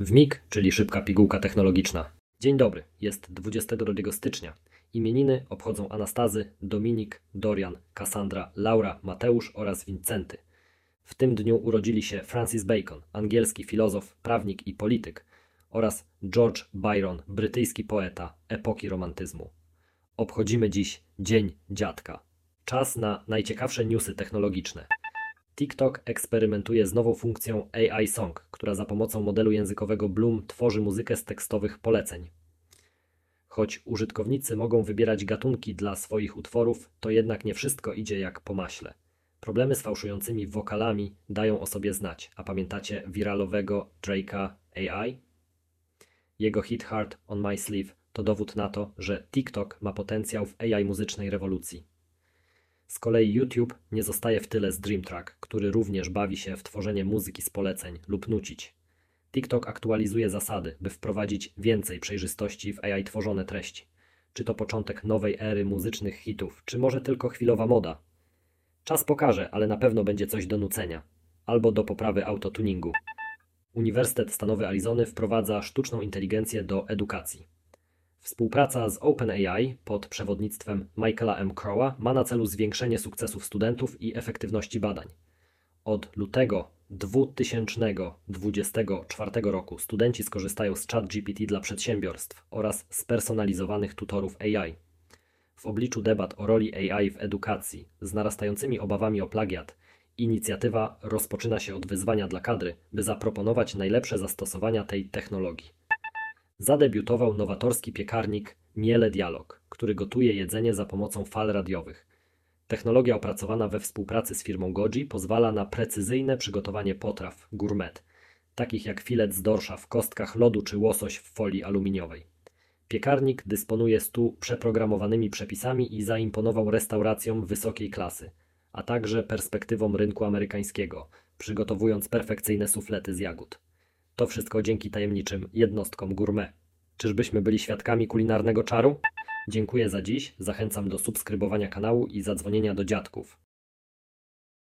W MIG, czyli szybka pigułka technologiczna. Dzień dobry, jest 22 stycznia. Imieniny obchodzą Anastazy, Dominik, Dorian, Cassandra, Laura, Mateusz oraz Wincenty. W tym dniu urodzili się Francis Bacon, angielski filozof, prawnik i polityk, oraz George Byron, brytyjski poeta epoki romantyzmu. Obchodzimy dziś Dzień Dziadka. Czas na najciekawsze newsy technologiczne. TikTok eksperymentuje z nową funkcją AI Song, która za pomocą modelu językowego Bloom tworzy muzykę z tekstowych poleceń. Choć użytkownicy mogą wybierać gatunki dla swoich utworów, to jednak nie wszystko idzie jak po maśle. Problemy z fałszującymi wokalami dają o sobie znać, a pamiętacie wiralowego Drake'a AI? Jego hit Hard on My Sleeve to dowód na to, że TikTok ma potencjał w AI muzycznej rewolucji. Z kolei YouTube nie zostaje w tyle z Dream Track, który również bawi się w tworzenie muzyki z poleceń lub nucić. TikTok aktualizuje zasady, by wprowadzić więcej przejrzystości w AI tworzone treści. Czy to początek nowej ery muzycznych hitów, czy może tylko chwilowa moda? Czas pokaże, ale na pewno będzie coś do nucenia albo do poprawy autotuningu. Uniwersytet Stanowy Arizony wprowadza sztuczną inteligencję do edukacji. Współpraca z OpenAI pod przewodnictwem Michaela M. Crowa ma na celu zwiększenie sukcesów studentów i efektywności badań. Od lutego 2024 roku studenci skorzystają z ChatGPT dla przedsiębiorstw oraz spersonalizowanych tutorów AI. W obliczu debat o roli AI w edukacji z narastającymi obawami o plagiat, inicjatywa rozpoczyna się od wyzwania dla kadry, by zaproponować najlepsze zastosowania tej technologii. Zadebiutował nowatorski piekarnik Miele Dialog, który gotuje jedzenie za pomocą fal radiowych. Technologia opracowana we współpracy z firmą Goji pozwala na precyzyjne przygotowanie potraw gourmet, takich jak filet z dorsza w kostkach lodu czy łosoś w folii aluminiowej. Piekarnik dysponuje stu przeprogramowanymi przepisami i zaimponował restauracjom wysokiej klasy, a także perspektywą rynku amerykańskiego, przygotowując perfekcyjne suflety z jagód. To wszystko dzięki tajemniczym jednostkom gourmet. Czyżbyśmy byli świadkami kulinarnego czaru? Dziękuję za dziś, zachęcam do subskrybowania kanału i zadzwonienia do dziadków.